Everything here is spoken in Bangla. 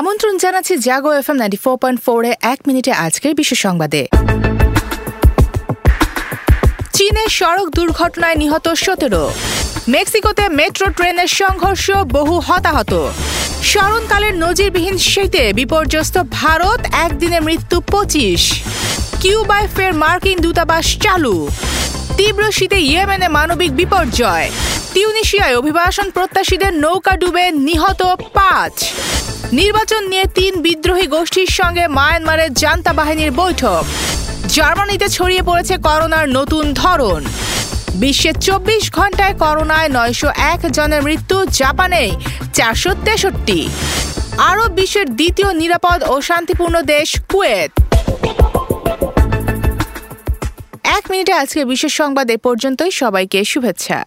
আমন্ত্রণ জানাচ্ছি Jago F M ninety four point four এক মিনিটে আজকের বিশেষ সংবাদে। চীনের সড়ক দুর্ঘটনায় নিহত সতেরো। মেক্সিকোতে মেট্রো ট্রেনের সংঘর্ষ বহু হতাহত। স্মরণকালের নজিরবিহীন শীতে বিপর্যস্ত ভারত, একদিনে মৃত্যু পঁচিশ। কিউবায় ফের মার্কিন দূতাবাস চালু। তীব্র শীতে ইয়েমেনে মানবিক বিপর্যয়। টিউনিশিয়ায় অভিবাসন প্রত্যাশীদের নৌকা ডুবে নিহত পাঁচ। নির্বাচন নিয়ে তিন বিদ্রোহী গোষ্ঠীর সঙ্গে মায়ানমারের জান্তা বাহিনীর বৈঠক। জার্মানিতে ছড়িয়ে পড়েছে করোনার নতুন ধরন। বিশ্বে চব্বিশ ঘন্টায় করোনায় নয়শো এক জনের মৃত্যু, জাপানে চারশো তেষট্টি। আরব বিশ্বের দ্বিতীয় নিরাপদ ও শান্তিপূর্ণ দেশ কুয়েত। এক মিনিটে আজকে বিশেষ সংবাদ এ পর্যন্তই। সবাইকে শুভেচ্ছা।